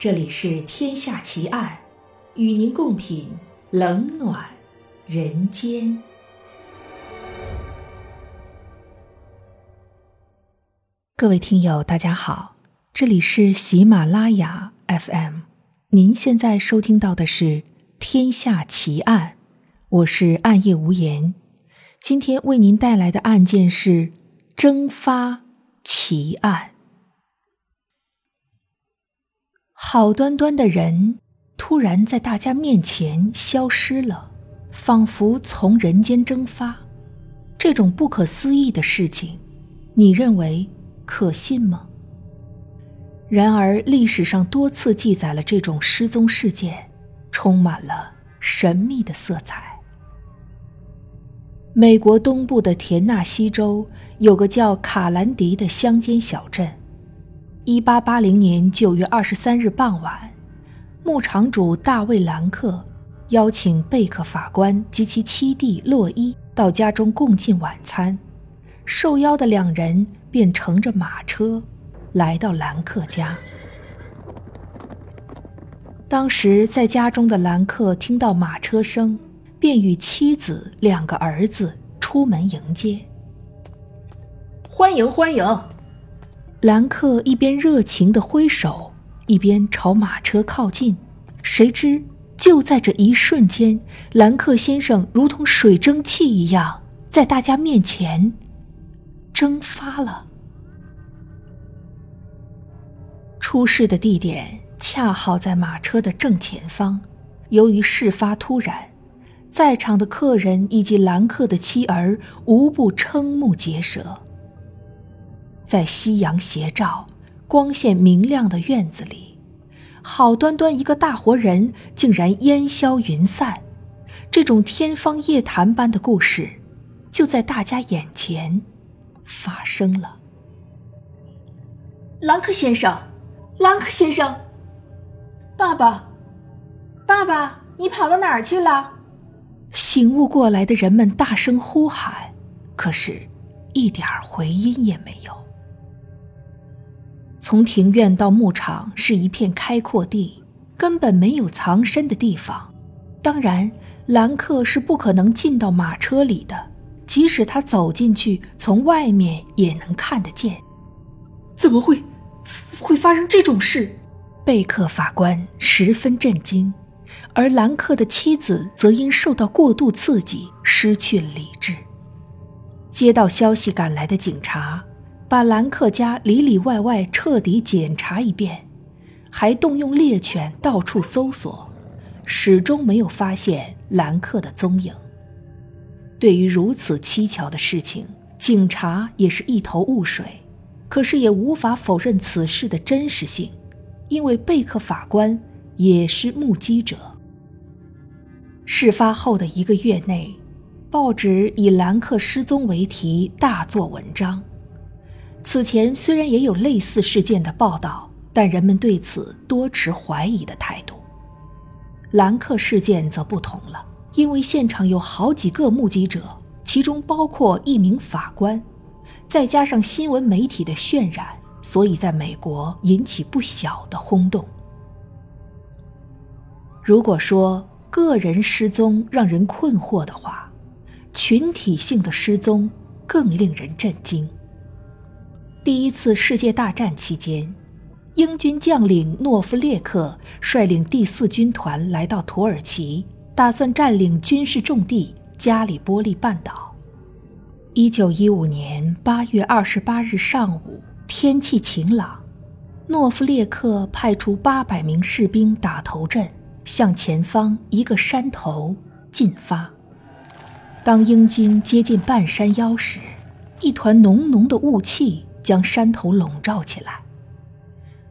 这里是《天下奇案》，与您共品冷暖人间。各位听友，大家好，这里是喜马拉雅 FM，您现在收听到的是《天下奇案》，我是暗夜无言。今天为您带来的案件是蒸发奇案。好端端的人，突然在大家面前消失了，仿佛从人间蒸发。这种不可思议的事情，你认为可信吗？然而，历史上多次记载了这种失踪事件，充满了神秘的色彩。美国东部的田纳西州有个叫卡兰迪的乡间小镇。一八八零年九月二十三日傍晚，牧场主大卫·兰克邀请贝克法官及其妻弟洛伊到家中共进晚餐。受邀的两人便乘着马车来到兰克家。当时在家中的兰克听到马车声。便与妻子、两个儿子出门迎接。欢迎欢迎！兰克一边热情的挥手，一边朝马车靠近。谁知就在这一瞬间，兰克先生如同水蒸气一样，在大家面前蒸发了。出事的地点恰好在马车的正前方。由于事发突然。在场的客人以及兰克的妻儿无不瞠目结舌。在夕阳斜照、光线明亮的院子里，好端端一个大活人竟然烟消云散。这种天方夜谭般的故事，就在大家眼前发生了。兰克先生，兰克先生，爸爸，爸爸，你跑到哪儿去了？醒悟过来的人们大声呼喊，可是，一点回音也没有。从庭院到牧场是一片开阔地，根本没有藏身的地方。当然，兰克是不可能进到马车里的，即使他走进去，从外面也能看得见。怎么会，会发生这种事？贝克法官十分震惊。而兰克的妻子则因受到过度刺激失去了理智。接到消息赶来的警察，把兰克家里里外外彻底检查一遍，还动用猎犬到处搜索，始终没有发现兰克的踪影。对于如此蹊跷的事情，警察也是一头雾水，可是也无法否认此事的真实性，因为贝克法官也是目击者。事发后的一个月内，报纸以兰克失踪为题大做文章。此前虽然也有类似事件的报道，但人们对此多持怀疑的态度。兰克事件则不同了，因为现场有好几个目击者，其中包括一名法官，再加上新闻媒体的渲染，所以在美国引起不小的轰动。如果说，个人失踪让人困惑的话，群体性的失踪更令人震惊。第一次世界大战期间，英军将领诺夫列克率领第四军团来到土耳其，打算占领军事重地加里波利半岛。一九一五年八月二十八日上午，天气晴朗，诺夫列克派出八百名士兵打头阵。向前方一个山头进发。当英军接近半山腰时，一团浓浓的雾气将山头笼罩起来。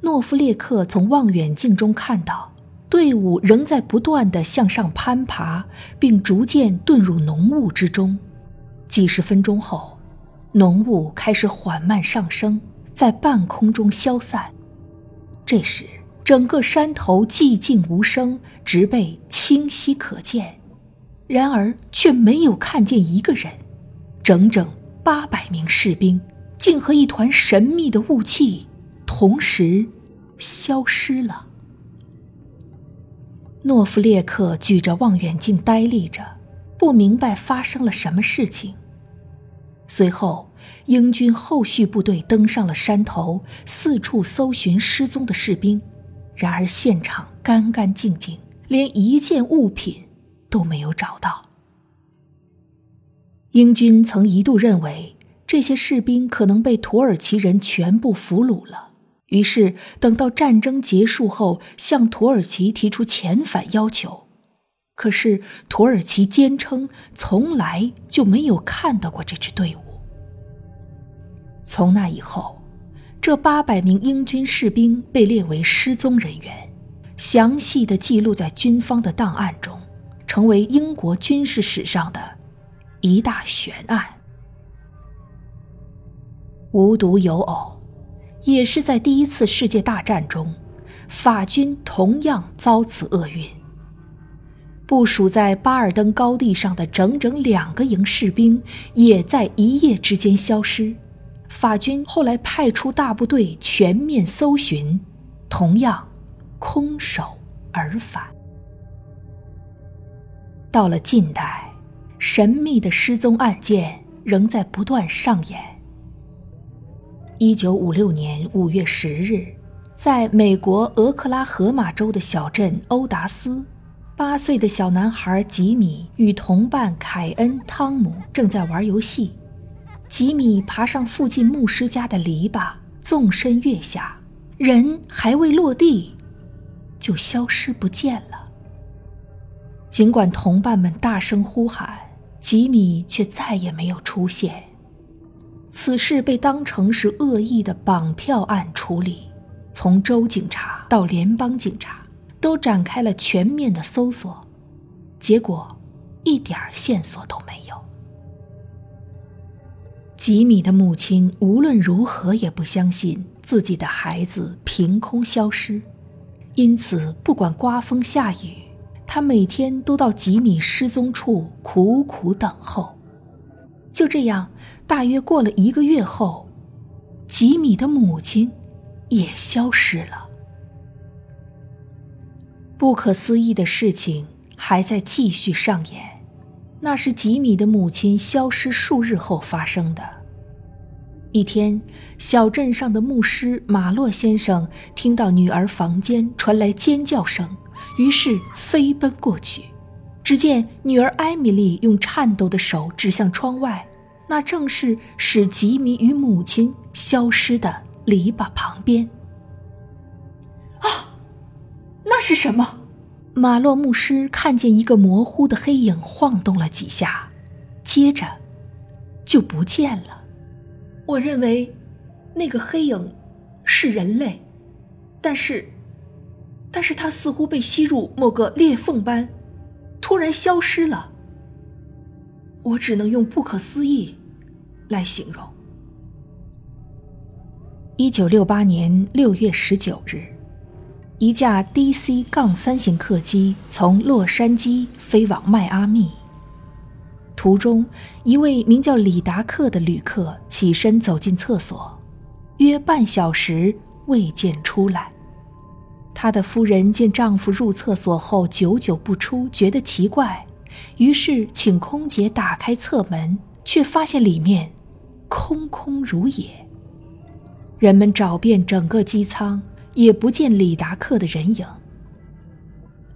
诺夫列克从望远镜中看到，队伍仍在不断地向上攀爬，并逐渐遁入浓雾之中。几十分钟后，浓雾开始缓慢上升，在半空中消散。这时，整个山头寂静无声，植被清晰可见，然而却没有看见一个人。整整八百名士兵竟和一团神秘的雾气同时消失了。诺夫列克举着望远镜呆立着，不明白发生了什么事情。随后，英军后续部队登上了山头，四处搜寻失踪的士兵。然而，现场干干净净，连一件物品都没有找到。英军曾一度认为这些士兵可能被土耳其人全部俘虏了，于是等到战争结束后，向土耳其提出遣返要求。可是土耳其坚称从来就没有看到过这支队伍。从那以后，这八百名英军士兵被列为失踪人员，详细的记录在军方的档案中，成为英国军事史上的一大悬案。无独有偶，也是在第一次世界大战中，法军同样遭此厄运。部署在巴尔登高地上的整整两个营士兵，也在一夜之间消失。法军后来派出大部队全面搜寻，同样空手而返。到了近代，神秘的失踪案件仍在不断上演。一九五六年五月十日，在美国俄克拉荷马州的小镇欧达斯。八岁的小男孩吉米与同伴凯恩、汤姆正在玩游戏。吉米爬上附近牧师家的篱笆，纵身跃下，人还未落地，就消失不见了。尽管同伴们大声呼喊，吉米却再也没有出现。此事被当成是恶意的绑票案处理，从州警察到联邦警察。都展开了全面的搜索，结果一点线索都没有。吉米的母亲无论如何也不相信自己的孩子凭空消失，因此不管刮风下雨，他每天都到吉米失踪处苦苦等候。就这样，大约过了一个月后，吉米的母亲也消失了。不可思议的事情还在继续上演，那是吉米的母亲消失数日后发生的。一天，小镇上的牧师马洛先生听到女儿房间传来尖叫声，于是飞奔过去。只见女儿艾米丽用颤抖的手指向窗外，那正是使吉米与母亲消失的篱笆旁边。啊那是什么？马洛牧师看见一个模糊的黑影晃动了几下，接着就不见了。我认为那个黑影是人类，但是，但是他似乎被吸入某个裂缝般，突然消失了。我只能用不可思议来形容。一九六八年六月十九日。一架 DC- 杠三型客机从洛杉矶飞往迈阿密。途中，一位名叫李达克的旅客起身走进厕所，约半小时未见出来。他的夫人见丈夫入厕所后久久不出，觉得奇怪，于是请空姐打开侧门，却发现里面空空如也。人们找遍整个机舱。也不见李达克的人影。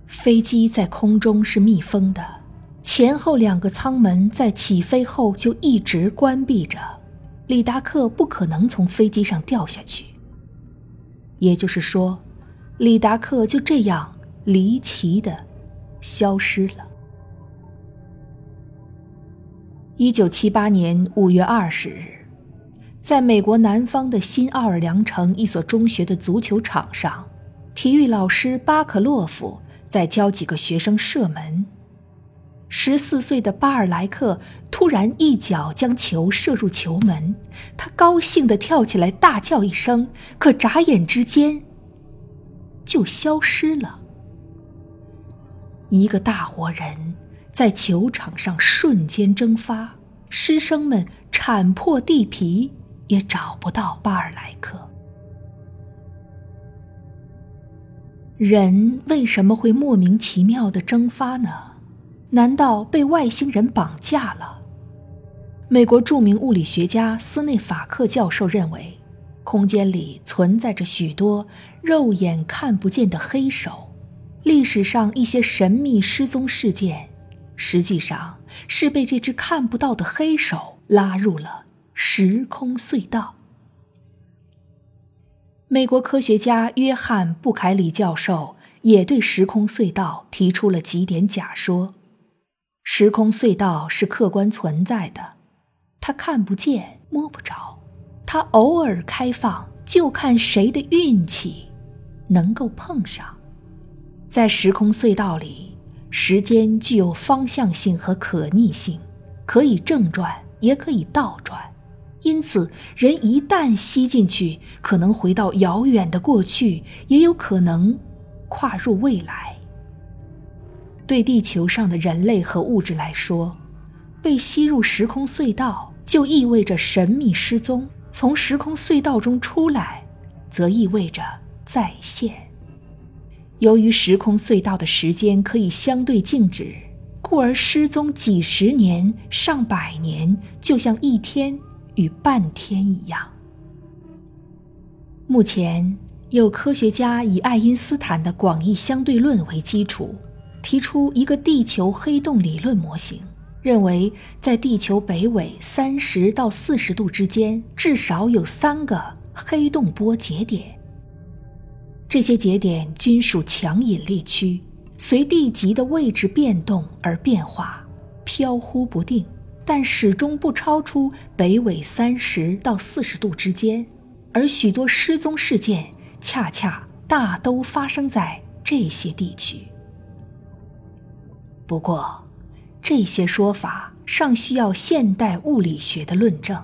飞机在空中是密封的，前后两个舱门在起飞后就一直关闭着，李达克不可能从飞机上掉下去。也就是说，李达克就这样离奇的消失了。一九七八年五月二十日。在美国南方的新奥尔良城一所中学的足球场上，体育老师巴克洛夫在教几个学生射门。十四岁的巴尔莱克突然一脚将球射入球门，他高兴地跳起来，大叫一声，可眨眼之间就消失了。一个大活人在球场上瞬间蒸发，师生们铲破地皮。也找不到巴尔莱克。人为什么会莫名其妙的蒸发呢？难道被外星人绑架了？美国著名物理学家斯内法克教授认为，空间里存在着许多肉眼看不见的黑手。历史上一些神秘失踪事件，实际上是被这只看不到的黑手拉入了时空隧道。美国科学家约翰·布凯里教授也对时空隧道提出了几点假说：时空隧道是客观存在的。它看不见摸不着，它偶尔开放，就看谁的运气能够碰上。在时空隧道里，时间具有方向性和可逆性，可以正转，也可以倒转。因此，人一旦吸进去，可能回到遥远的过去，也有可能跨入未来。对地球上的人类和物质来说，被吸入时空隧道。就意味着神秘失踪，从时空隧道中出来，则意味着再现。由于时空隧道的时间可以相对静止，故而失踪几十年、上百年，就像一天与半天一样。目前，有科学家以爱因斯坦的广义相对论为基础，提出一个地球黑洞理论模型。认为，在地球北纬三十到四十度之间，至少有三个黑洞波节点。这些节点均属强引力区，随地极的位置变动而变化，飘忽不定，但始终不超出北纬三十到四十度之间。而许多失踪事件，恰恰大都发生在这些地区。不过，这些说法尚需要现代物理学的论证。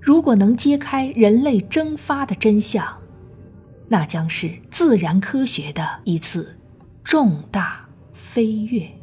如果能揭开人类蒸发的真相，那将是自然科学的一次重大飞跃。